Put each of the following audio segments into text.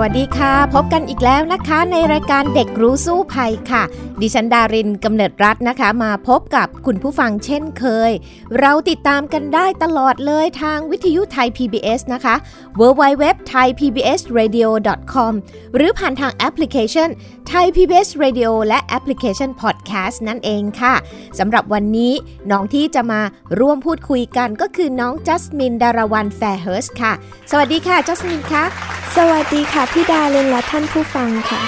วัสดีค่ะ พบกันอีกแล้วนะคะ ในรายการเด็กรู้สู้ภัยค่ะ ดิฉันดารินกำเนิดรัตนะคะ มาพบกับคุณผู้ฟังเช่นเคย เราติดตามกันได้ตลอดเลยทางวิทยุไทย PBS นะคะ www thai pbs radio com หรือผ่านทางแอปพลิเคชัน Thai PBS Radio และแอปพลิเคชัน Podcast นั่นเองค่ะสำหรับวันนี้น้องที่จะมาร่วมพูดคุยกันก็คือน้องจัสมินดารวันแฟร์เฮิร์สค่ะ สวัสดีค่ะจัสมินคะสวัสดีค่ะพี่ดาเลนและท่านผู้ฟังค่ะ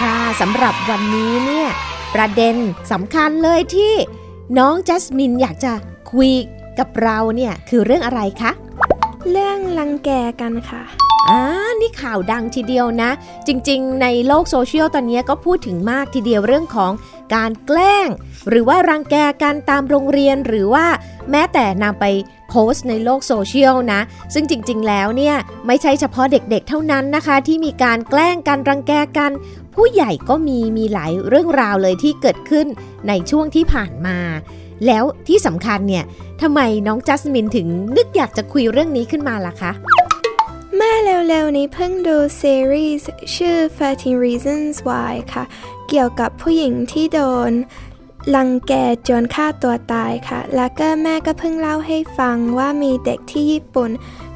ค่ะสำหรับวันนี้เนี่ยประเด็นสำคัญเลยที่น้องจัสมินอยากจะคุยกับเราเนี่ยคือเรื่องอะไรคะ เรื่องลังแกกันค่ะอ่านี่ข่าวดังทีเดียวนะ จริงๆ ในโลกโซเชียลตอนนี้ก็พูดถึงมากทีเดียวเรื่องของ การแกล้ง หรือว่ารังแกกันตามโรงเรียนหรือว่าแม้แต่นำไปโพสต์ในโลกโซเชียลนะ ซึ่งจริง ๆ แล้วเนี่ย ไม่ใช่เฉพาะเด็กๆ เท่านั้นนะคะ ที่มีการแกล้งกันรังแกกัน ผู้ใหญ่ก็มีมีหลายเรื่องราวเลยที่เกิดขึ้นในช่วงที่ผ่านมา แล้วที่สำคัญเนี่ยทำไมน้องจัสมินถึงนึกอยากจะคุยเรื่องนี้ขึ้นมาล่ะคะเมื่อเร็วๆนี้เพิ่งดูซีรีส์ชื่อ13 Reasons Why ค่ะ เกี่ยวกับผู้หญิงที่โดนลังแกจนฆ่าตัวตายค่ะ แล้วก็แม่ก็เพิ่งเล่าให้ฟังว่ามีเด็กที่ญี่ปุ่น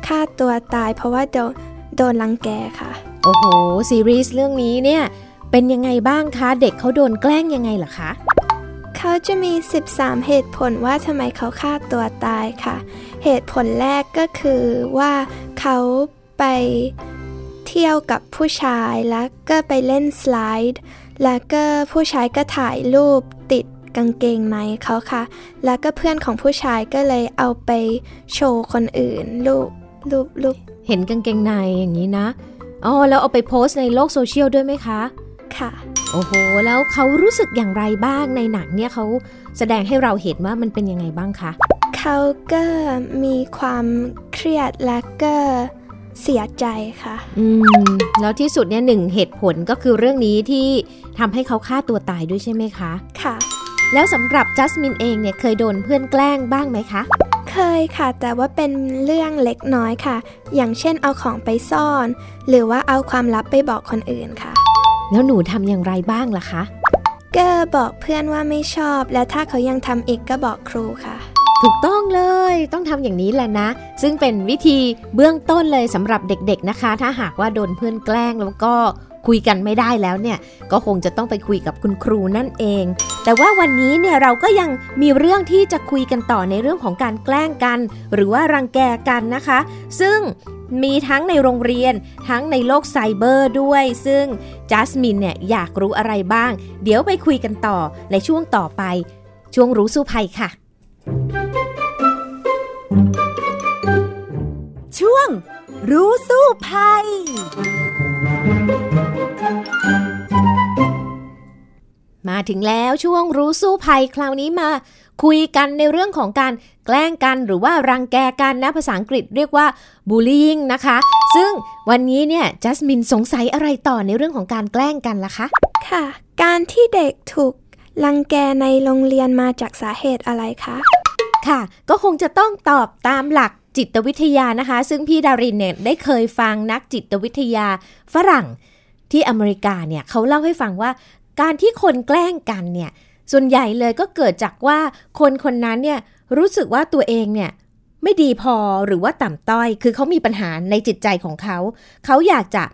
ฆ่าตัวตาย เพราะว่าโดนโดนลังแกค่ะ โอ้โห ซีรีส์เรื่องนี้เนี่ย เป็นยังไงบ้างคะ เด็กเขาโดนแกล้งยังไงล่ะคะ เขาจะมี 13 เหตุผลว่าทำไมเขาฆ่าตัวตายค่ะ เหตุผลแรกก็คือว่าเขาไปเที่ยวกับผู้ชายแล้วก็ไปเล่นสไลด์ แล้วก็ผู้ชายก็ถ่ายรูปติดกางเกงในเขาค่ะ แล้วก็เพื่อนของผู้ชายก็เลยเอาไปโชว์คนอื่นรูปรูปรูปเห็นกางเกงในอย่างนี้นะ อ๋อ แล้วเอาไปโพสในโลกโซเชียลด้วยไหมคะ ค่ะ โอ้โห แล้วเขารู้สึกอย่างไรบ้างในหนังเนี่ยเขาแสดงให้เราเห็นว่ามันเป็นยังไงบ้างคะ เขาก็มีความเครียดและก็ เสียใจค่ะ อืม แล้วที่สุดเนี่ยหนึ่งเหตุผลก็คือเรื่องนี้ที่ทำให้เขาฆ่าตัวตายด้วยใช่ไหมคะ ค่ะ แล้วสำหรับจัสมินเองเนี่ยเคยโดนเพื่อนแกล้งบ้างไหมคะ เคยค่ะ แต่ว่าเป็นเรื่องเล็กน้อยค่ะ อย่างเช่นเอาของไปซ่อน หรือว่าเอาความลับไปบอกคนอื่นค่ะ แล้วหนูทำอย่างไรบ้างล่ะคะ ก็บอกเพื่อนว่าไม่ชอบ และถ้าเขายังทำอีกก็บอกครูค่ะ ถูกต้องเลยต้องทำอย่างนี้แหละนะ ซึ่งเป็นวิธีเบื้องต้นเลยสำหรับเด็กๆนะคะ ถ้าหากว่าโดนเพื่อนแกล้งแล้วก็คุยกันไม่ได้แล้วเนี่ย ก็คงจะต้องไปคุยกับคุณครูนั่นเอง แต่ว่าวันนี้เนี่ยเราก็ยังมีเรื่องที่จะคุยกันต่อในเรื่องของการแกล้งกัน หรือว่ารังแกกันนะคะ ซึ่ง มีทั้งในโรงเรียนทั้งในโลกไซเบอร์ด้วย ซึ่งจัสมินเนี่ยอยากรู้อะไรบ้าง เดี๋ยวไปคุยกันต่อในช่วงต่อไป ช่วงรู้สู้ภัยค่ะ ช่วงรู้สู้ภัยมาถึงแล้วช่วงรู้สู้ภัยคราวนี้มา คุยกันในเรื่องของการแกล้งกันหรือว่ารังแกกันนะภาษาอังกฤษเรียกว่าบูลลี่งนะคะ ซึ่งวันนี้เนี่ยจัสมินสงสัยอะไรต่อในเรื่องของการแกล้งกันล่ะคะ ค่ะ การที่เด็กถูกรังแกในโรงเรียนมาจากสาเหตุอะไรคะ ค่ะ ก็คงจะต้องตอบตามหลักจิตวิทยานะคะ ซึ่งพี่ดารินเนี่ยได้เคยฟังนักจิตวิทยาฝรั่งที่อเมริกาเนี่ยเขาเล่าให้ฟังว่า การที่คนแกล้งกันเนี่ย ส่วนใหญ่เลยก็เกิดจากว่าคนคนนั้นเนี่ยรู้สึกว่าตัวเองเนี่ยไม่ดีพอหรือว่าต่ำต้อย คือเขามีปัญหาในจิตใจของเขา เขาอยากจะ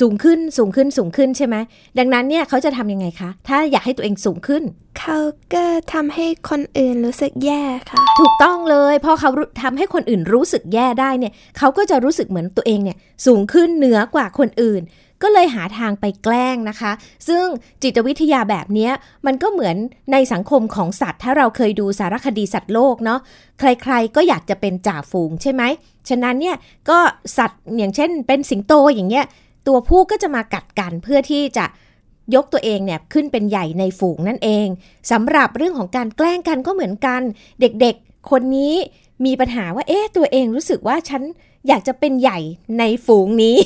สูงขึ้นสูงขึ้นสูงขึ้นใช่ไหมดังนั้นเนี่ยเขาจะทำยังไงคะ ถ้าอยากให้ตัวเองสูงขึ้น เขาก็ทำให้คนอื่นรู้สึกแย่ค่ะ ถูกต้องเลยพอเขาทำให้คนอื่นรู้สึกแย่ได้เนี่ยเขาก็จะรู้สึกเหมือนตัวเองเนี่ยสูงขึ้นเหนือกว่าคนอื่น ก็เลยหาทางไปแกล้งนะคะ ซึ่งจิตวิทยาแบบนี้มันก็เหมือนในสังคมของสัตว์ ถ้าเราเคยดูสารคดีสัตว์โลกเนาะใครๆก็อยากจะเป็นจ่าฝูงใช่ไหมฉะนั้นเนี่ยก็สัตว์อย่างเช่น เป็นสิงโตอย่างเงี้ยตัวผู้ก็จะมากัดกันเพื่อที่จะยกตัวเองเนี่ยขึ้นเป็นใหญ่ในฝูงนั่นเองสำหรับเรื่องของการแกล้งกันก็เหมือนกัน เด็กๆ คนนี้ มีปัญหาว่าเอ๊ะตัวเองรู้สึกว่าฉันอยากจะเป็นใหญ่ในฝูงนี้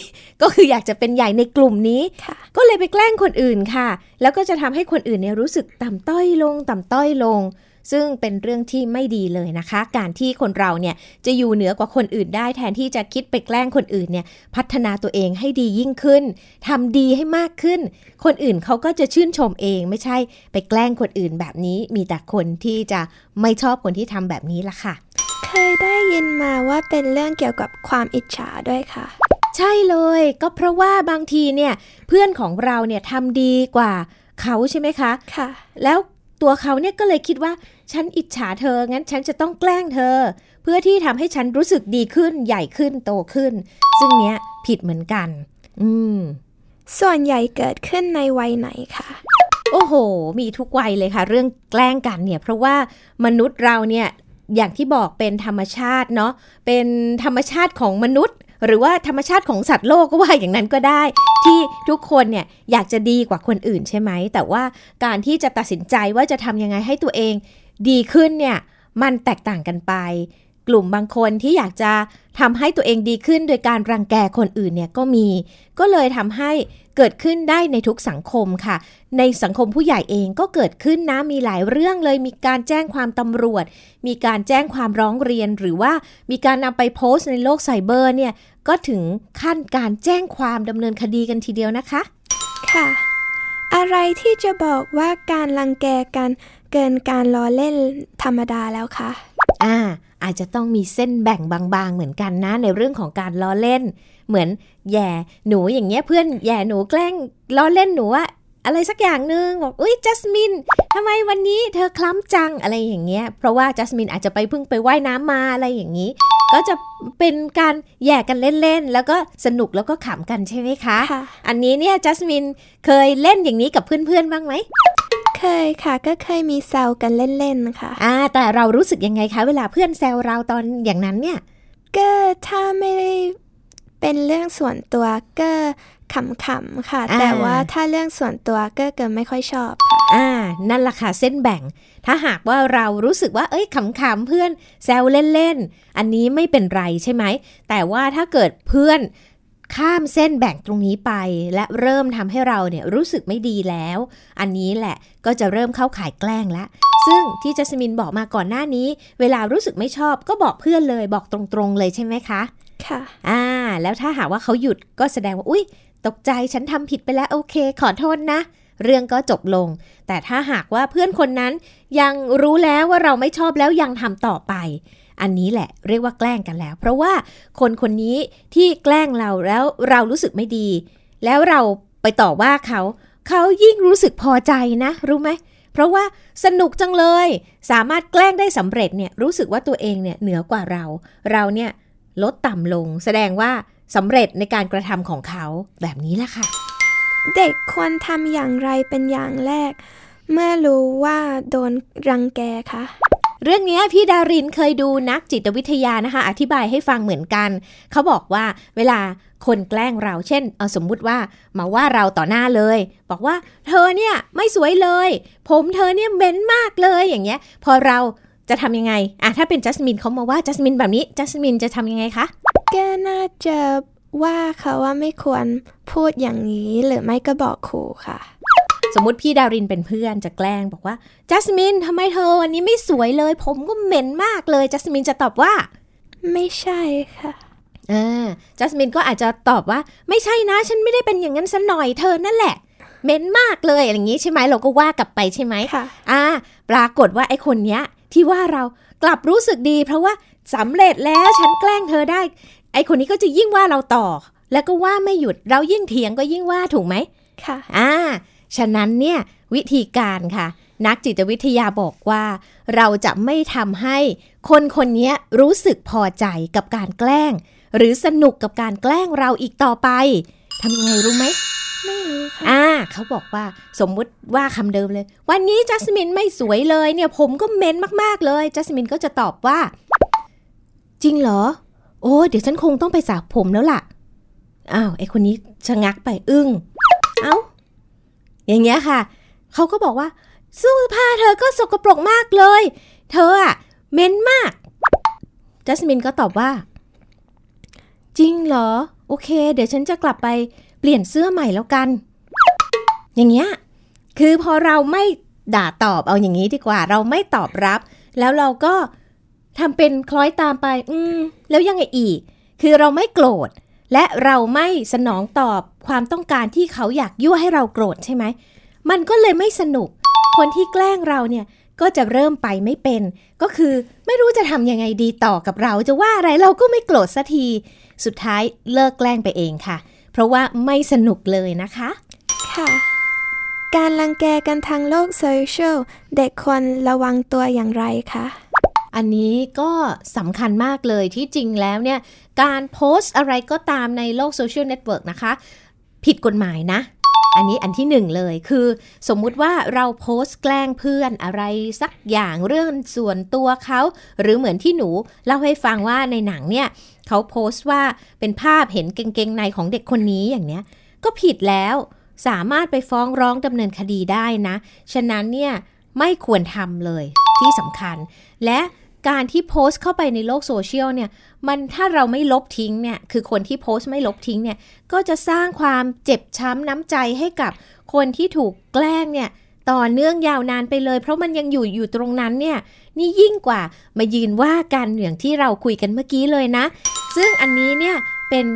ก็คืออยากจะเป็นใหญ่ในกลุ่มนี้ค่ะก็เลยไปแกล้งคนอื่นค่ะ แล้วก็จะทำให้คนอื่นเนี่ยรู้สึกต่ำต้อยลง ต่ำต้อยลง ซึ่งเป็นเรื่องที่ไม่ดีเลยนะคะ การที่คนเราเนี่ยจะอยู่เหนือกว่าคนอื่นได้ แทนที่จะคิดไปแกล้งคนอื่นเนี่ยพัฒนาตัวเองให้ดียิ่งขึ้นทำดีให้มากขึ้น คนอื่นเขาก็จะชื่นชมเองไม่ใช่ไปแกล้งคนอื่นแบบนี้ มีแต่คนที่จะไม่ชอบคนที่ทำแบบนี้ละค่ะ เคยได้ยินมาว่าเป็นเรื่องเกี่ยวกับความอิจฉาด้วยค่ะ ใช่เลย ก็เพราะว่าบางทีเนี่ย เพื่อนของเราเนี่ยทำดีกว่าเขาใช่ไหมคะ ค่ะ แล้วตัวเขาเนี่ยก็เลยคิดว่า ฉันอิจฉาเธอ งั้นฉันจะต้องแกล้งเธอ เพื่อที่ทำให้ฉันรู้สึกดีขึ้นใหญ่ขึ้นโตขึ้น ซึ่งเนี้ยผิดเหมือนกัน อืม ส่วนใหญ่เกิดขึ้นในวัยไหนคะโอ้โห มีทุกวัยเลยค่ะ เรื่องแกล้งกันเนี่ย เพราะว่ามนุษย์เราเนี่ย อย่างที่บอกเป็นธรรมชาติเนาะเป็นธรรมชาติของมนุษย์ หรือว่าธรรมชาติของสัตว์โลกก็ว่าอย่างนั้นก็ได้ ที่ทุกคนเนี่ยอยากจะดีกว่าคนอื่นใช่ไหม แต่ว่าการที่จะตัดสินใจว่าจะทำยังไงให้ตัวเองดีขึ้นเนี่ยมันแตกต่างกันไป กลุ่มบางคนที่อยากจะทำให้ตัวเองดีขึ้นโดยการรังแกคนอื่นเนี่ยก็มี ก็เลยทำให้เกิดขึ้นได้ในทุกสังคมค่ะ ในสังคมผู้ใหญ่เองก็เกิดขึ้นนะมีหลายเรื่องเลย มีการแจ้งความตำรวจ มีการแจ้งความร้องเรียนหรือว่ามีการนำไปโพสต์ในโลกไซเบอร์เนี่ยก็ถึงขั้นการแจ้งความดำเนินคดีกันทีเดียวนะคะ ค่ะ อะไรที่จะบอกว่าการรังแกกันเกินการล้อเล่นธรรมดาแล้วคะอ่า อาจจะต้องมีเส้นแบ่งบางๆ เหมือนกันนะ ในเรื่องของการล้อเล่น เหมือนแย่หนูอย่างเงี้ยเพื่อนแย่หนูแกล้งล้อเล่นหนูว่าอะไรสักอย่างหนึ่งบอกอุ้ยจัสมินทำไมวันนี้เธอคล้ำจังอะไรอย่างเงี้ย เพราะว่าจัสมินอาจจะไปเพิ่งไปว่ายน้ำมาอะไรอย่างนี้ ก็จะเป็นการแย่กันเล่นๆ แล้วก็สนุกแล้วก็ขำกันใช่ไหมคะค่ะอันนี้เนี่ยจัสมินเคยเล่นอย่างนี้กับเพื่อนๆบ้างไหม เคยค่ะ ก็เคยมีแซวกันเล่นๆค่ะ อ่า แต่เรารู้สึกยังไงคะ เวลาเพื่อนแซวเราตอนอย่างนั้นเนี่ย ก็ถ้าไม่ได้เป็นเรื่องส่วนตัวก็ขำๆค่ะอ่าแต่ว่าถ้าเรื่องส่วนตัวก็เกิดไม่ค่อยชอบค่ะ อ่า นั่นล่ะค่ะเส้นแบ่ง ถ้าหากว่าเรารู้สึกว่า เอ้ยขำๆเพื่อนแซวเล่นๆ อันนี้ไม่เป็นไรใช่ไหม แต่ว่าถ้าเกิดเพื่อน ข้ามเส้นแบ่งตรงนี้ไป และเริ่มทำให้เราเนี่ยรู้สึกไม่ดีแล้ว อันนี้แหละก็จะเริ่มเข้าข่ายแกล้งแล้วซึ่งที่จัสมินบอกมาก่อนหน้านี้ เวลารู้สึกไม่ชอบก็บอกเพื่อนเลยบอกตรงๆเลยใช่ไหมคะ ค่ะ อ่า แล้วถ้าหากว่าเขาหยุดก็แสดงว่าอุ๊ยตกใจฉันทำผิดไปแล้วโอเค ขอโทษนะ เรื่องก็จบลง แต่ถ้าหากว่าเพื่อนคนนั้นยังรู้แล้วว่าเราไม่ชอบแล้วยังทำต่อไป อันนี้แหละเรียกว่าแกล้งกันแล้ว เพราะว่าคนคนนี้ที่แกล้งเราแล้วเรารู้สึกไม่ดี แล้วเราไปต่อว่าเขา เขายิ่งรู้สึกพอใจนะ รู้ไหมเพราะว่าสนุกจังเลย สามารถแกล้งได้สำเร็จเนี่ยรู้สึกว่าตัวเองเนี่ยเหนือกว่าเรา เราเนี่ยลดต่ำลง แสดงว่าสำเร็จในการกระทำของเขาแบบนี้แหละค่ะ เด็กควรทำอย่างไรเป็นอย่างแรก เมื่อรู้ว่าโดนรังแกคะ เรื่องนี้พี่ดารินเคยดูนักจิตวิทยานะคะ อธิบายให้ฟังเหมือนกัน เขาบอกว่าเวลาคนแกล้งเราเช่นเอาสมมุติว่ามาว่าเราต่อหน้าเลย บอกว่าเธอเนี่ยไม่สวยเลย ผมเธอเนี่ยเบ้นมากเลยอย่างเงี้ย พอเราจะทำยังไงอะถ้าเป็นจัสมินเขามาว่าจัสมินแบบนี้จัสมินจะทำยังไงคะก็น่าจะว่าเขาว่าไม่ควรพูดอย่างนี้หรือไม่ก็บอกครูค่ะ สมมติพี่ดารินเป็นเพื่อนจะแกล้งบอกว่าจัสมินทำไมเธอวันนี้ไม่สวยเลย ผมก็เหม็นมากเลยจัสมินจะตอบว่า ไม่ใช่ค่ะอ่าจัสมินก็อาจจะตอบว่า ไม่ใช่นะ ฉันไม่ได้เป็นอย่างนั้นซะหน่อยเธอนั่นแหละเหม็นมากเลยอะไรอย่างนี้ใช่ไหมเราก็ว่ากลับไปใช่ไหมค่ะอ่า ปรากฏว่าไอ้คนเนี้ย ที่ว่าเรากลับรู้สึกดี เพราะว่าสำเร็จแล้วฉันแกล้งเธอได้ ไอ้คนนี้ก็จะยิ่งว่าเราต่อ แล้วก็ว่าไม่หยุดเรายิ่งเถียงก็ยิ่งว่าถูกไหมค่ะ อ่า ฉะนั้นเนี่ยวิธีการค่ะ นักจิตวิทยาบอกว่า เราจะไม่ทำให้คนคนนี้รู้สึกพอใจกับการแกล้ง หรือสนุกกับการแกล้งเราอีกต่อไปทำยังไงรู้ไหมไม่รู้ค่ะอ่าเขาบอกว่าสมมุติว่าคำเดิมเลย วันนี้จัสมินไม่สวยเลยเนี่ยผมก็เม้นมากๆเลยจัสมินก็จะตอบว่า จริงเหรอ โอ้เดี๋ยวฉันคงต้องไปสระผมแล้วล่ะอ้าวไอคนนี้ชะงักไปอึ้งเอ้า อย่างเงี้ยค่ะ เขาก็บอกว่าเสื้อผ้าเธอก็สกปรกมากเลย เธออะเม็นมาก จัสมินก็ตอบว่า จริงเหรอ โอเค เดี๋ยวฉันจะกลับไปเปลี่ยนเสื้อใหม่แล้วกัน อย่างเงี้ย คือพอเราไม่ด่าตอบเอาอย่างนี้ดีกว่า เราไม่ตอบรับ แล้วเราก็ทำเป็นคล้อยตามไป อืม แล้วยังไงอีก คือเราไม่โกรธ และเราไม่สนองตอบความต้องการที่เขาอยากยั่วให้เราโกรธใช่ไหม มันก็เลยไม่สนุก คนที่แกล้งเราเนี่ยก็จะเริ่มไปไม่เป็น ก็คือไม่รู้จะทำยังไงดีต่อกับเรา จะว่าอะไรเราก็ไม่โกรธสักที สุดท้ายเลิกแกล้งไปเองค่ะ เพราะว่าไม่สนุกเลยนะคะ ค่ะ การรังแกกันทางโลกโซเชียลเด็กควรระวังตัวอย่างไรคะ อันนี้ก็สำคัญมากเลยที่จริงแล้วเนี่ย การโพสต์อะไรก็ตามในโลกโซเชียลเน็ตเวิร์กนะคะ ผิดกฎหมายนะ อันนี้อันที่หนึ่งเลยคือ สมมุติว่าเราโพสต์แกล้งเพื่อนอะไรสักอย่างเรื่องส่วนตัวเขา หรือเหมือนที่หนูเล่าให้ฟังว่าในหนังเนี่ยเขาโพสต์ว่าเป็นภาพเห็นกางเกงในของเด็กคนนี้อย่างเนี้ย ก็ผิดแล้วสามารถไปฟ้องร้องดำเนินคดีได้นะ ฉะนั้นเนี่ยไม่ควรทำเลยที่สำคัญ และ การที่โพสต์เข้าไปในโลกโซเชียลเนี่ยมันถ้าเราไม่ลบทิ้งเนี่ยคือคนที่โพสต์ไม่ลบทิ้งเนี่ยก็จะสร้างความเจ็บช้ำน้ำใจให้กับคนที่ถูกแกล้งเนี่ยต่อเนื่องยาวนานไปเลย เพราะมันยังอยู่อยู่ตรงนั้นเนี่ยนี่ยิ่งกว่ามายืนว่ากันอย่างที่เราคุยกันเมื่อกี้เลยนะ ซึ่งอันนี้เนี่ยเป็น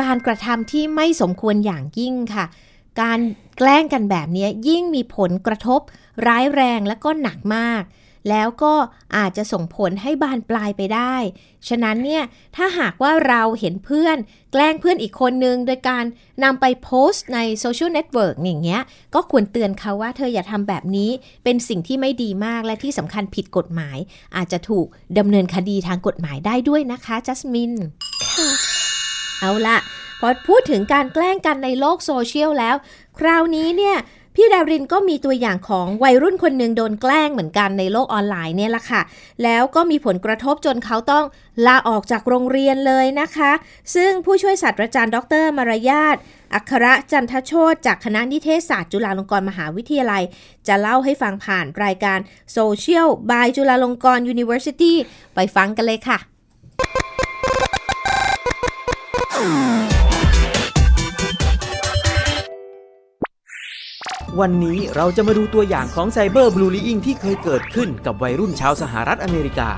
การกระทำที่ไม่สมควรอย่างยิ่งค่ะ การแกล้งกันแบบนี้ยิ่งมีผลกระทบร้ายแรงและก็หนักมาก แล้วก็อาจจะส่งผลให้บานปลายไปได้ ฉะนั้นเนี่ยถ้าหากว่าเราเห็นเพื่อน แกล้งเพื่อนอีกคนนึง โดยการนำไปโพสต์ในโซเชียลเน็ตเวิร์กอย่างเงี้ย ก็ควรเตือนเขาว่าเธออย่าทำแบบนี้เป็นสิ่งที่ไม่ดีมากและที่สำคัญผิดกฎหมาย อาจจะถูกดำเนินคดีทางกฎหมายได้ด้วยนะคะจัสมินค่ะเอาละพอพูดถึงการแกล้งกันในโลกโซเชียลแล้ว คราวนี้เนี่ย พี่ดารินก็มีตัวอย่างของวัยรุ่นคนหนึ่งโดนแกล้งเหมือนกันในโลกออนไลน์เนี่ยแหละค่ะ แล้วก็มีผลกระทบจนเขาต้องลาออกจากโรงเรียนเลยนะคะ ซึ่งผู้ช่วยศาสตราจารย์ ดรมารยาทอัครจันทโชตจากคณะนิเทศศาสตร์จุฬาลงกรณ์มหาวิทยาลัย จะเล่าให้ฟังผ่านรายการ Social by จุฬาลงกรณ์ University ไปฟังกันเลยค่ะ วันนี้เราจะมาดูตัวอย่างของไซเบอร์บลูลีอิงที่เคยเกิดขึ้นกับวัยรุ่นชาวสหรัฐอเมริกา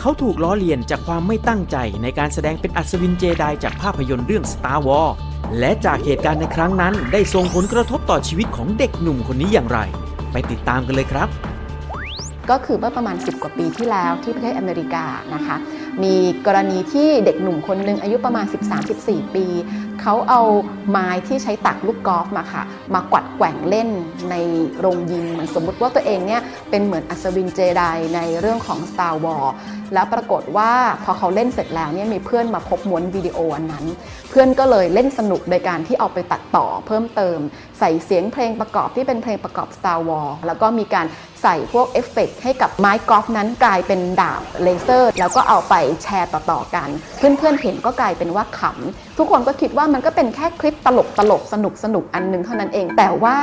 เขาถูกล้อเลียนจากความไม่ตั้งใจในการแสดงเป็นอัศวินเจไดจากภาพยนตร์เรื่อง Star Wars และจากเหตุการณ์ในครั้งนั้น ได้ส่งผลกระทบต่อชีวิตของเด็กหนุ่มคนนี้อย่างไร ไปติดตามกันเลยครับ ก็คือเมื่อประมาณ 10 กว่าปีที่แล้วที่ประเทศอเมริกานะคะ มีกรณีที่เด็กหนุ่มคนหนึ่งอายุประมาณ 13-14 ปี เขาเอาไม้ที่ใช้ตักลูกกอล์ฟมาค่ะ มากวัดแกว่งเล่นในโรงยิมเหมือนสมมติว่าตัวเองเนี่ยเป็นเหมือนอัศวินเจไดในเรื่องของ Star Wars แล้วปรากฏว่าพอเขาเล่นเสร็จแล้วเนี่ยมีเพื่อนมาพบม้วนวิดีโออันนั้น เพื่อนก็เลยเล่นสนุกโดยการที่เอาไปตัดต่อเพิ่มเติม ใส่เสียงเพลงประกอบที่เป็นเพลงประกอบ Star Wars แล้วก็มีการใส่พวกเอฟเฟกต์ให้กับไม้กอล์ฟนั้นกลายเป็นดาบเลเซอร์ แล้วก็เอาไปแชร์ต่อๆกัน เพื่อนๆเห็นก็กลายเป็นว่าขำ ทุกคนก็คิดว่ามันก็เป็นแค่คลิปตลกตลกสนุกสนุกอันหนึงเท่านั้นเอง แต่ว่า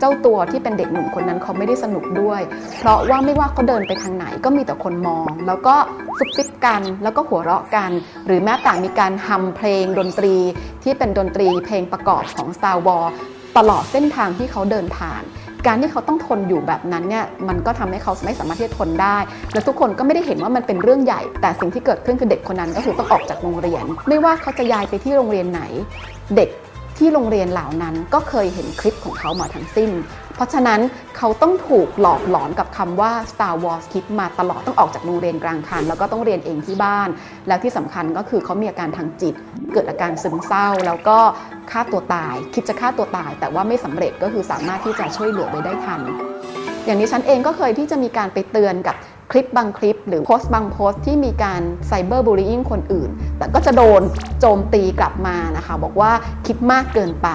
เจ้าตัวที่เป็นเด็กหนุ่มคนนั้นเขาไม่ได้สนุกด้วย เพราะว่าไม่ว่าเขาเดินไปทางไหนก็มีแต่คนมอง แล้วก็ซุบซิบกัน แล้วก็หัวเราะกัน หรือแม้แต่มีการฮัมเพลงดนตรีที่เป็นดนตรีเพลงประกอบของ Star Wars ตลอดเส้นทางที่เขาเดินผ่าน การที่เขาต้องทนอยู่แบบนั้นเนี่ยมันก็ทำให้เขาไม่สามารถที่จะทนได้ และทุกคนก็ไม่ได้เห็นว่ามันเป็นเรื่องใหญ่ แต่สิ่งที่เกิดขึ้นคือเด็กคนนั้นก็คือต้องออกจากโรงเรียน ไม่ว่าเขาจะย้ายไปที่โรงเรียนไหน เด็กที่โรงเรียนเหล่านั้นก็เคยเห็นคลิปของเขามาทั้งสิ้น เพราะฉะนั้นเขาต้องถูกหลอกหลอนกับคำว่า Star Wars คิดมาตลอดต้องออกจากโรงเรียนกลางคัน แล้วก็ต้องเรียนเองที่บ้าน แล้วที่สำคัญก็คือเขามีอาการทางจิต เกิดอาการซึมเศร้า แล้วก็ฆ่าตัวตาย คิดจะฆ่าตัวตาย แต่ว่าไม่สำเร็จก็คือสามารถที่จะช่วยเหลือไว้ได้ทันอย่างนี้ฉันเองก็เคยที่จะมีการไปเตือนกับ คลิปบางคลิป หรือโพสต์บางโพสต์ที่มีการไซเบอร์บูล y ิ n งคนอื่น แต่ก็จะโดนโจมตีกลับมานะคะ บอกว่าคิดมากเกินไป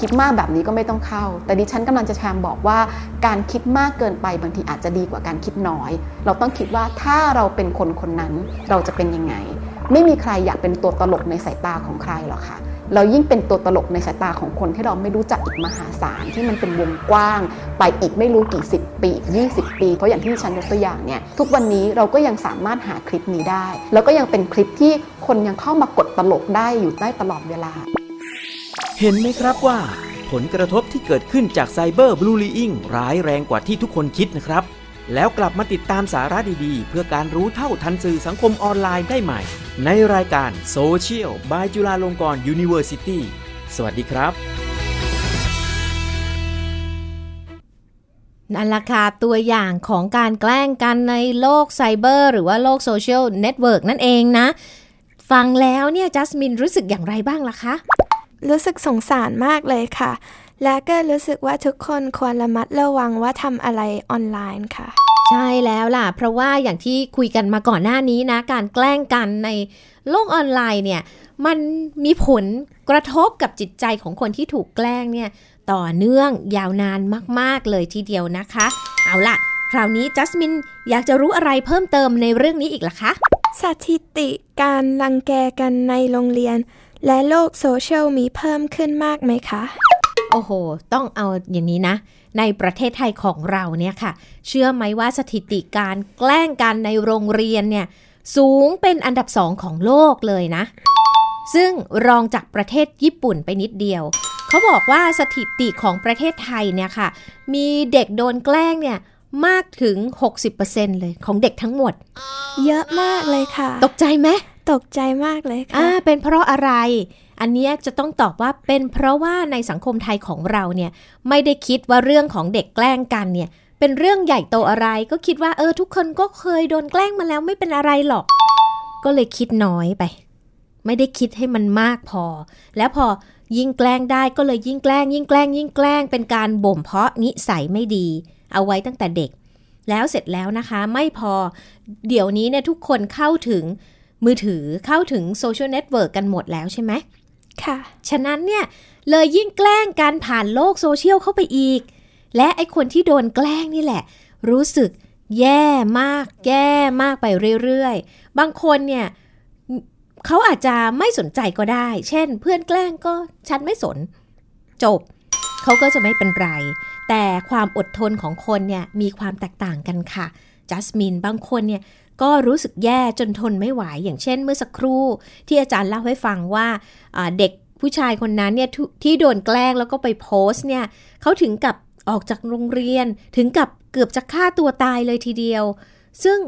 คิดมากแบบนี้ก็ไม่ต้องเข้า แต่ดิฉันกำลังจะแชร์บอกว่าการคิดมากเกินไปบางทีอาจจะดีกว่าการคิดน้อย เราต้องคิดว่าถ้าเราเป็นคนคนนั้นเราจะเป็นยังไง ไม่มีใครอยากเป็นตัวตลกในสายตาของใครหรอกค่ะ เรายิ่งเป็นตัวตลกในสายตาของคนที่เราไม่รู้จักอีกมหาศาลที่มันเป็นวงกว้าง ไปอีกไม่รู้กี่สิบปียี่สิบปี เพราะอย่างที่ฉันยกตัวอย่างเนี่ยทุกวันนี้เราก็ยังสามารถหาคลิปนี้ได้ แล้วก็ยังเป็นคลิปที่คนยังเข้ามากดตลกได้อยู่ได้ตลอดเวลา เห็นไหมครับว่า ผลกระทบที่เกิดขึ้นจาก cyberbullying ร้ายแรงกว่าที่ทุกคนคิดนะครับ แล้วกลับมาติดตามสาระดีๆ เพื่อการรู้เท่าทันสื่อสังคมออนไลน์ได้ใหม่ ในรายการ Social by Chulalongkorn Universityสวัสดีครับ นั่นละค่ะตัวอย่างของการแกล้งกันในโลกไซเบอร์หรือว่าโลกโซเชียลเน็ตเวิร์กนั่นเองนะ ฟังแล้วเนี่ยจัสมินรู้สึกอย่างไรบ้างล่ะคะ รู้สึกสงสารมากเลยค่ะ และก็รู้สึกว่าทุกคนควรระมัดระวังว่าทำอะไรออนไลน์ค่ะ ใช่แล้วล่ะ เพราะว่าอย่างที่คุยกันมาก่อนหน้านี้นะ การแกล้งกันในโลกออนไลน์เนี่ย มันมีผลกระทบกับจิตใจของคนที่ถูกแกล้งเนี่ย ต่อเนื่องยาวนานมาก ๆ เลยทีเดียวนะคะ เอาล่ะ คราวนี้จัสมินอยากจะรู้อะไรเพิ่มเติมในเรื่องนี้อีกล่ะคะ สถิติการรังแกกันในโรงเรียน และโลกโซเชียลมีเพิ่มขึ้นมากไหมคะ โอ้โห ต้องเอาอย่างนี้นะ ในประเทศไทยของเราเนี่ยค่ะ เชื่อไหมว่าสถิติการแกล้งกันในโรงเรียนเนี่ย สูงเป็นอันดับสองของโลกเลยนะ ซึ่งรองจากประเทศญี่ปุ่นไปนิดเดียว เขาบอกว่าสถิติของประเทศไทยเนี่ยค่ะ มีเด็กโดนแกล้งเนี่ยมากถึง 60%เลยของเด็กทั้งหมด เยอะมากเลยค่ะ ตกใจไหม ตกใจมากเลยอ่าค่ะเป็นเพราะอะไร อันเนี้ยจะต้องตอบว่าเป็นเพราะว่าในสังคมไทยของเราเนี่ยไม่ได้คิดว่าเรื่องของเด็กแกล้งกันเนี่ยเป็นเรื่องใหญ่โตอะไร ก็คิดว่าเออทุกคนก็เคยโดนแกล้งมาแล้วไม่เป็นอะไรหรอก ก็เลยคิดน้อยไป ไม่ได้คิดให้มันมากพอ แล้วพอยิ่งแกล้งได้ก็เลยยิ่งแกล้ง ยิ่งแกล้ง ยิ่งแกล้งเป็นการบ่มเพาะนิสัยไม่ดี เอาไว้ตั้งแต่เด็ก แล้วเสร็จแล้วนะคะไม่พอ เดี๋ยวนี้เนี่ยทุกคนเข้าถึง มือถือเข้าถึงโซเชียลเน็ตเวิร์กกันหมดแล้วใช่ไหมค่ะ ฉะนั้นเนี่ย เลยยิ่งแกล้งการผ่านโลกโซเชียลเข้าไปอีก และไอคนที่โดนแกล้งนี่แหละ รู้สึกแย่มาก แย่มากไปเรื่อยๆ บางคนเนี่ยเขาอาจจะไม่สนใจก็ได้ เช่น เพื่อนแกล้งก็ฉันไม่สน จบ เขาก็จะไม่เป็นไร แต่ความอดทนของคนเนี่ยมีความแตกต่างกันค่ะ จัสมินบางคนเนี่ย ก็รู้สึกแย่จนทนไม่ไหว อย่างเช่นเมื่อสักครู่ ที่อาจารย์เล่าให้ฟังว่าเด็กผู้ชายคนนั้นเนี่ยท,ที่โดนแกล้งแล้วก็ไปโพสต์เนี่ยเขาถึงกับออกจากโรงเรียน ถึงกับเกือบจะฆ่าตัวตายเลยทีเดียว ซึ่ง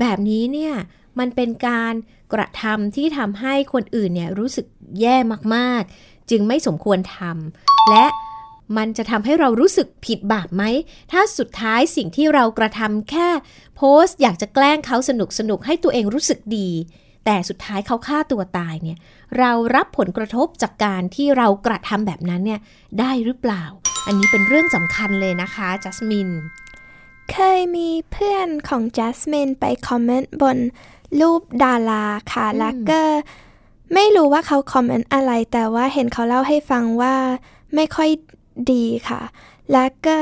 แบบนี้เนี่ยมันเป็นการกระทำที่ทำให้คนอื่นเนี่ยรู้สึกแย่มากๆ จึงไม่สมควรทำและ มันจะทำให้เรารู้สึกผิดบาปไหม ถ้าสุดท้ายสิ่งที่เรากระทำแค่ โพสต์อยากจะแกล้งเขาสนุกสนุกๆให้ตัวเองรู้สึกดี แต่สุดท้ายเขาฆ่าตัวตายเนี่ย เรารับผลกระทบจากการที่เรากระทำแบบนั้นเนี่ยได้หรือเปล่า อันนี้เป็นเรื่องสำคัญเลยนะคะจัสมิน เคยมีเพื่อนของจัสมินไปคอมเมนต์บนรูปดาราค่ะอืมแล้วก็ไม่รู้ว่าเขาคอมเมนต์อะไร แต่ว่าเห็นเขาเล่าให้ฟังว่าไม่ค่อย ดีค่ะ แล้วก็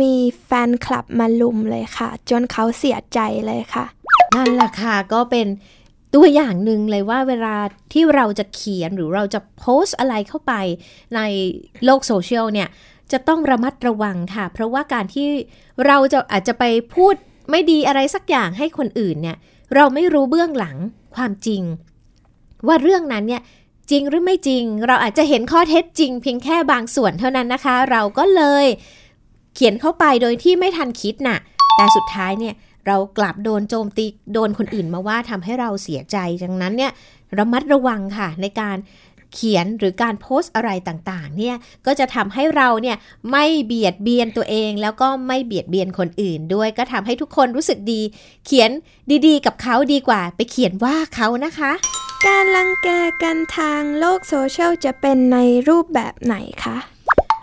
มีแฟนคลับมาลุมเลยค่ะ จนเขาเสียใจเลยค่ะ นั่นแหละค่ะก็เป็นตัวอย่างหนึ่งเลยว่าเวลาที่เราจะเขียนหรือเราจะโพสต์อะไรเข้าไปในโลกโซเชียลเนี่ย จะต้องระมัดระวังค่ะ เพราะว่าการที่เราจะอาจจะไปพูดไม่ดีอะไรสักอย่างให้คนอื่นเนี่ย เราไม่รู้เบื้องหลังความจริง ว่าเรื่องนั้นเนี่ย จริงหรือไม่จริง เราอาจจะเห็นข้อเท็จจริง เพียงแค่บางส่วนเท่านั้นนะคะ เราก็เลยเขียนเข้าไปโดยที่ไม่ทันคิดน่ะ แต่สุดท้ายเนี่ยเรากลับโดนโจมตีโดนคนอื่นมาว่าทำให้เราเสียใจดังนั้นเนี่ยระมัดระวังค่ะในการเขียนหรือการโพสต์อะไรต่างๆ เนี่ยก็จะทำให้เราเนี่ยไม่เบียดเบียนตัวเอง แล้วก็ไม่เบียดเบียนคนอื่นด้วย ก็ทำให้ทุกคนรู้สึกดี เขียนดีๆ กับเขาดีกว่า ไปเขียนว่าเขานะคะ การรังแกกันทางโลกโซเชียลจะเป็นในรูปแบบไหนคะ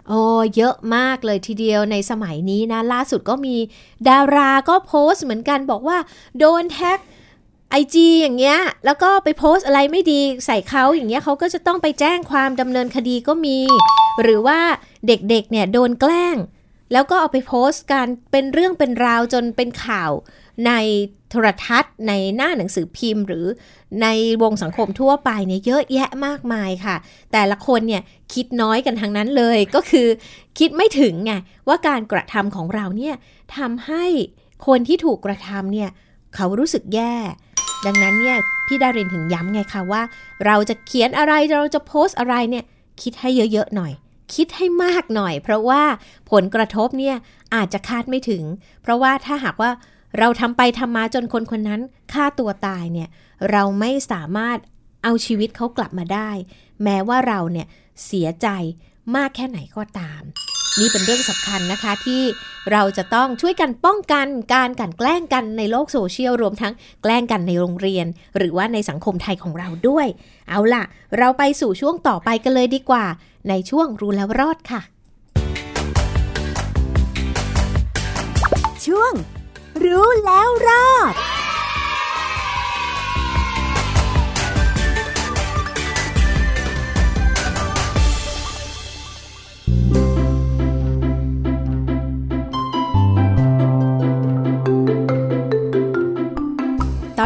โอ้เยอะมากเลยทีเดียวในสมัยนี้นะ ล่าสุดก็มีดาราก็โพสต์เหมือนกันบอกว่า โดนแท็กไอจีอย่างเงี้ย แล้วก็ไปโพสต์อะไรไม่ดีใส่เขาอย่างเงี้ยเขาก็จะต้องไปแจ้งความดำเนินคดีก็มี หรือว่าเด็กๆเนี่ยโดนแกล้ง แล้วก็เอาไปโพสต์กันเป็นเรื่องเป็นราวจนเป็นข่าวในโทรทัศน์ในหน้าหนังสือพิมพ์ หรือ ในวงสังคมทั่วไปเนี่ยเยอะแยะมากมายค่ะ แต่ละคนเนี่ยคิดน้อยกันทางนั้นเลยก็คือ คิดไม่ถึงไงว่าการกระทำของเราเนี่ยทำให้คนที่ถูกกระทำเนี่ยเขารู้สึกแย่ ดังนั้นเนี่ยพี่ดารินถึงย้ำไงคะว่า เราจะเขียนอะไรเราจะโพสต์อะไรเนี่ยคิดให้เยอะๆหน่อย คิดให้มากหน่อย เพราะว่าผลกระทบเนี่ยอาจจะคาดไม่ถึง เพราะว่าถ้าหากว่าเราทำไปทำมาจนคนคนนั้นฆ่าตัวตายเนี่ย เราไม่สามารถเอาชีวิตเขากลับมาได้ แม้ว่าเราเนี่ยเสียใจมากแค่ไหนก็ตาม นี่เป็นเรื่องสำคัญนะคะที่เราจะต้องช่วยกันป้องกันการกันแกล้งกันในโลกโซเชียลรวมทั้งแกล้งกันในโรงเรียน หรือว่าในสังคมไทยของเราด้วย เอาล่ะ เราไปสู่ช่วงต่อไปกันเลยดีกว่า ในช่วงรู้แล้วรอดค่ะ ช่วง รู้แล้วรอด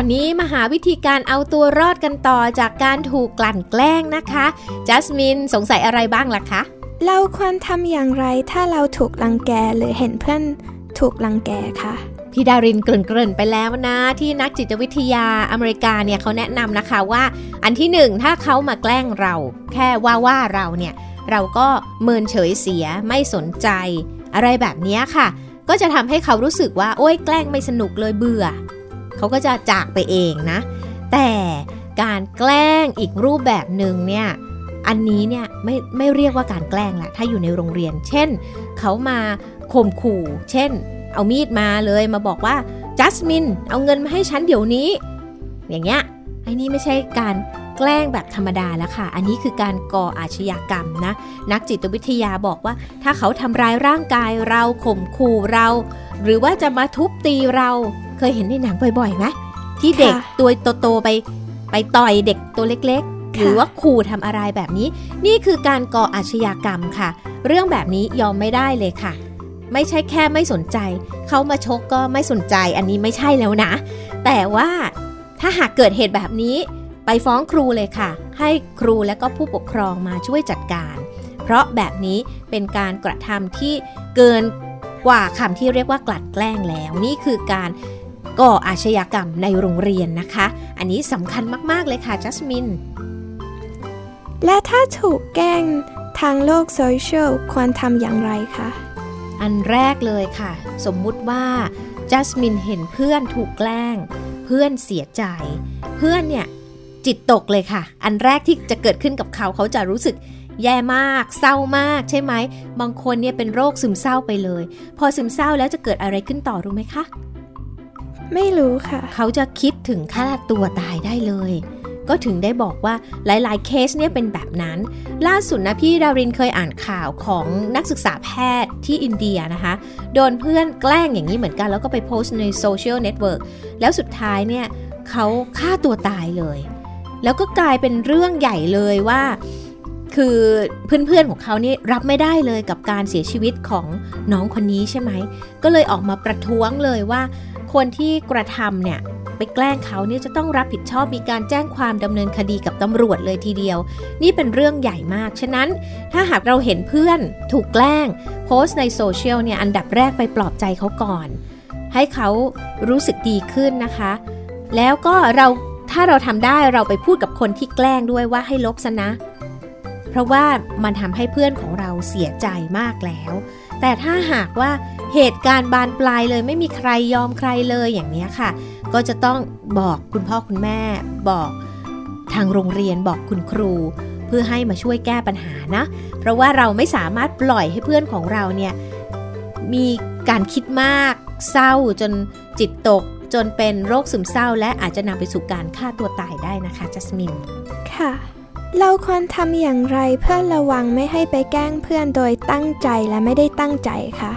นนี้มาหาวิธีการเอาตัวรอดกันต่อจากการถูกกลั่นแกล้งนะคะจัสมินสงสัยอะไรบ้างล่ะคะ เราควรทำอย่างไรถ้าเราถูกลังแกหรือเห็นเพื่อนถูกลังแกคะพี่ดารินเกริ่นๆไปแล้วนะที่นักจิตวิทยาอเมริกาเนี่ยเขาแนะนำนะคะว่า อันที่หนึ่งถ้าเขามาแกล้งเรา แค่ว่าว่าเราเนี่ยเราก็เมินเฉยเสียไม่สนใจ อะไรแบบนี้ค่ะ ก็จะทำให้เขารู้สึกว่าโอ๊ยแกล้งไม่สนุกเลยเบื่อ เขาก็จะจากไปเองนะ แต่การแกล้งอีกรูปแบบหนึ่งเนี่ยอันนี้เนี่ยไม่ไม่เรียกว่าการแกล้งละถ้าอยู่ในโรงเรียน เช่น เขามาข่มขู่ เช่น เอามีดมาเลยมาบอกว่าจัสมินเอาเงินมาให้ฉันเดี๋ยวนี้ อย่างเงี้ยไอ้นี่ไม่ใช่การแกล้งแบบธรรมดาแล้วค่ะ อันนี้คือการก่ออาชญากรรมนะ นักจิตวิทยาบอกว่า ถ้าเขาทำร้ายร่างกายเราข่มขู่เรา หรือว่าจะมาทุบตีเรา เคยเห็นในหนังบ่อยๆไหมที่เด็กตัวโตๆไป ไปต่อยเด็กตัวเล็กๆ หรือว่าขู่ทำอะไรแบบนี้ นี่คือการก่ออาชญากรรมค่ะ เรื่องแบบนี้ยอมไม่ได้เลยค่ะ ไม่ใช่แค่ไม่สนใจ เขามาชกก็ไม่สนใจอันนี้ไม่ใช่แล้วนะ แต่ว่าถ้าหากเกิดเหตุแบบนี้ไปฟ้องครูเลยค่ะ ให้ครูและก็ผู้ปกครองมาช่วยจัดการ เพราะแบบนี้เป็นการกระทำที่เกินกว่าคำที่เรียกว่ากลั่นแกล้งแล้ว นี่คือการ ก่ออาชญากรรมในโรงเรียนนะคะ อันนี้สำคัญมาก ๆ เลยค่ะจัสมิน และถ้าถูกแกล้งทางโลกโซเชียลควรทำอย่างไรคะ อันแรกเลยค่ะ สมมุติว่าจัสมินเห็นเพื่อนถูกแกล้ง เพื่อนเสียใจ เพื่อนเนี่ยจิตตกเลยค่ะ อันแรกที่จะเกิดขึ้นกับเขาเขาจะรู้สึกแย่มาก เศร้ามากใช่ไหม บางคนเนี่ยเป็นโรคซึมเศร้าไปเลย พอซึมเศร้าแล้วจะเกิดอะไรขึ้นต่อรู้ไหมคะ ไม่รู้ค่ะ เขาจะคิดถึงฆ่าตัวตายได้เลย ก็ถึงได้บอกว่าหลายๆ เคสเนี่ยเป็นแบบนั้น ล่าสุดนะพี่ดารินเคยอ่านข่าวของนักศึกษาแพทย์ที่อินเดียนะคะ โดนเพื่อนแกล้งอย่างนี้เหมือนกันแล้วก็ไปโพสต์ในโซเชียลเน็ตเวิร์กแล้วสุดท้ายเนี่ยเขาฆ่าตัวตายเลย แล้วก็กลายเป็นเรื่องใหญ่เลยว่าคือเพื่อนๆของเขานี่รับไม่ได้เลยกับการเสียชีวิตของน้องคนนี้ใช่ไหม ก็เลยออกมาประท้วงเลยว่า คนที่กระทำเนี่ยไปแกล้งเขาเนี่ยจะต้องรับผิดชอบมีการแจ้งความดำเนินคดีกับตำรวจเลยทีเดียว นี่เป็นเรื่องใหญ่มาก ฉะนั้นถ้าหากเราเห็นเพื่อนถูกแกล้ง โพสต์ในโซเชียลเนี่ยอันดับแรกไปปลอบใจเขาก่อน ให้เขารู้สึกดีขึ้นนะคะ แล้วก็เราถ้าเราทำได้เราไปพูดกับคนที่แกล้งด้วยว่าให้ลบซะนะ เพราะว่ามันทำให้เพื่อนของเราเสียใจมากแล้ว แต่ถ้าหากว่า เหตุการณ์บานปลายเลยไม่มีใครยอมใครเลยอย่างนี้ค่ะ ก็จะต้องบอกคุณพ่อคุณแม่ บอกทางโรงเรียนบอกคุณครู เพื่อให้มาช่วยแก้ปัญหานะ เพราะว่าเราไม่สามารถปล่อยให้เพื่อนของเราเนี่ยมีการคิดมากเศร้าจนจิตตกจนเป็นโรคซึมเศร้า และอาจจะนำไปสู่การฆ่าตัวตายได้นะคะจัสมิน ค่ะ เราควรทำอย่างไรเพื่อระวังไม่ให้ไปแกล้งเพื่อนโดยตั้งใจและไม่ได้ตั้งใจคะ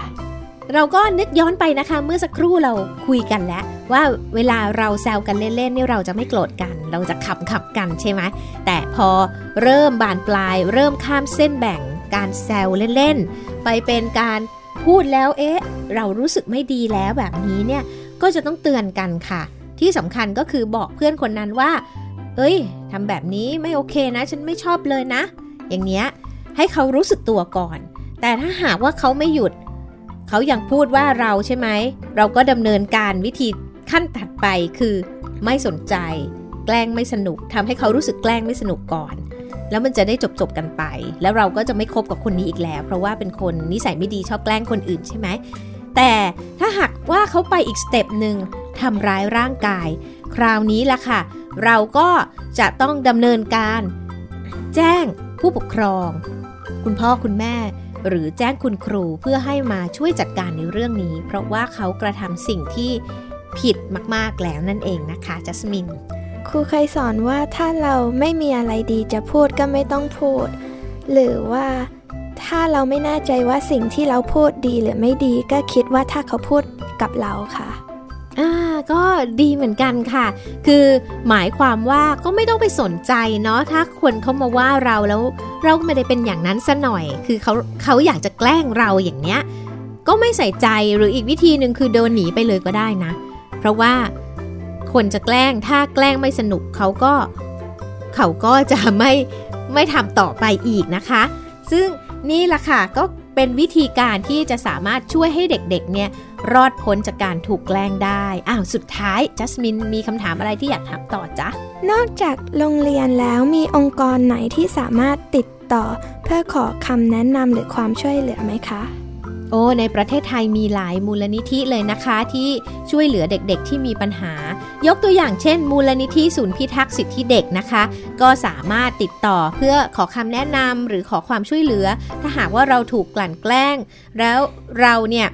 เราก็นึกย้อนไปนะคะ เมื่อสักครู่เราคุยกันแล้ว ว่าเวลาเราแซวกันเล่นๆนี่เราจะไม่โกรธกัน เราจะขำขับกันใช่ไหมแต่พอเริ่มบานปลาย เริ่มข้ามเส้นแบ่ง การแซวเล่นๆไปเป็นการพูดแล้วเอ๊ะ เรารู้สึกไม่ดีแล้วแบบนี้เนี่ยก็จะต้องเตือนกันค่ะ ที่สำคัญก็คือบอกเพื่อนคนนั้นว่า เอ้ยทำแบบนี้ไม่โอเคนะ ฉันไม่ชอบเลยนะ อย่างเนี้ยให้เขารู้สึกตัวก่อน แต่ถ้าหากว่าเขาไม่หยุด เขายังพูดว่าเราใช่ไหม เราก็ดำเนินการวิธีขั้นถัดไปคือ ไม่สนใจ แกล้งไม่สนุกทำให้เขารู้สึกแกล้งไม่สนุกก่อน แล้วมันจะได้จบจบกันไป แล้วเราก็จะไม่คบกับคนนี้อีกแล้ว เพราะว่าเป็นคนนิสัยไม่ดีชอบแกล้งคนอื่นใช่ไหมแต่ถ้าหากว่าเขาไปอีกสเต็ปหนึ่งทำร้ายร่างกาย คราวนี้ล่ะค่ะ เราก็จะต้องดำเนินการ แจ้งผู้ปกครอง คุณพ่อคุณแม่ หรือแจ้งคุณครูเพื่อให้มาช่วยจัดการในเรื่องนี้ เพราะว่าเขากระทำสิ่งที่ผิดมากๆแล้วนั่นเองนะคะจัสมินครูเคยสอนว่าถ้าเราไม่มีอะไรดีจะพูดก็ไม่ต้องพูด หรือว่าถ้าเราไม่แน่ใจว่าสิ่งที่เราพูดดีหรือไม่ดี ก็คิดว่าถ้าเขาพูดกับเราค่ะ อ่าก็ดีเหมือนกันค่ะ คือหมายความว่าก็ไม่ต้องไปสนใจเนาะถ้าคนเขามาว่าเราแล้วเราไม่ได้เป็นอย่างนั้นซะหน่อย คือเขาเขาอยากจะแกล้งเราอย่างเนี้ยก็ไม่ใส่ใจหรืออีกวิธีหนึ่งคือเดินหนีไปเลยก็ได้นะ เพราะว่าคนจะแกล้งถ้าแกล้งไม่สนุกเขาก็เขาก็จะไม่ไม่ทำต่อไปอีกนะคะ ซึ่ง นี่แหละค่ะก็เป็นวิธีการที่จะสามารถช่วยให้เด็กๆ เนี่ยรอดพ้นจากการถูกแกล้งได้ อ้าว สุดท้ายจัสมินมีคำถามอะไรที่อยากถามต่อจ๊ะ นอกจากโรงเรียนแล้วมีองค์กรไหนที่สามารถติดต่อ เพื่อขอคำแนะนำหรือความช่วยเหลือไหมคะโอ้ในประเทศไทยมีหลายมูลนิธิเลยนะคะที่ช่วยเหลือเด็กๆ ที่มีปัญหา ยกตัวอย่างเช่น มูลนิธิศูนย์พิทักษ์สิทธิเด็กนะคะ ก็สามารถติดต่อเพื่อขอคำแนะนำหรือขอความช่วยเหลือ ถ้าหากว่าเราถูกกลั่นแกล้ง แล้วเราเนี่ย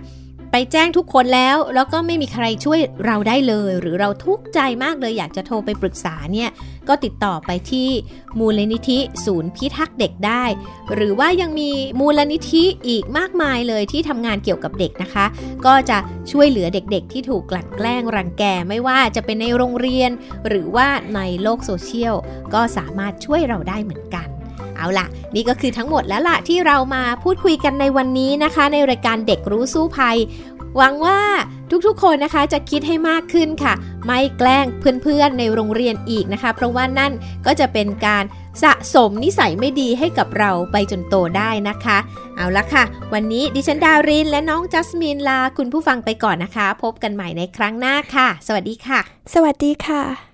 ไปแจ้งทุกคนแล้ว แล้วก็ไม่มีใครช่วยเราได้เลย หรือเราทุกข์ใจมากเลยอยากจะโทรไปปรึกษาเนี่ย ก็ติดต่อไปที่มูลนิธิศูนย์พิทักษ์เด็กได้ หรือว่ายังมีมูลนิธิอีกมากมายเลยที่ทำงานเกี่ยวกับเด็กนะคะ ก็จะช่วยเหลือเด็กๆ ที่ถูกกลั่นแกล้งรังแกไม่ว่าจะเป็นในโรงเรียน หรือว่าในโลกโซเชียลก็สามารถช่วยเราได้เหมือนกัน เอาล่ะ นี่ก็คือทั้งหมดแล้วล่ะที่เรามาพูดคุยกันในวันนี้นะคะ ในรายการเด็กรู้สู้ภัย หวังว่าทุกๆ คนนะคะจะคิดให้มากขึ้นค่ะ ไม่แกล้งเพื่อนๆในโรงเรียนอีกนะคะ เพราะว่านั่นก็จะเป็นการสะสมนิสัยไม่ดีให้กับเราไปจนโตได้นะคะ เอาละค่ะ วันนี้ดิฉันดารินและน้องจัสมินลาคุณผู้ฟังไปก่อนนะคะ พบกันใหม่ในครั้งหน้าค่ะ สวัสดีค่ะ สวัสดีค่ะ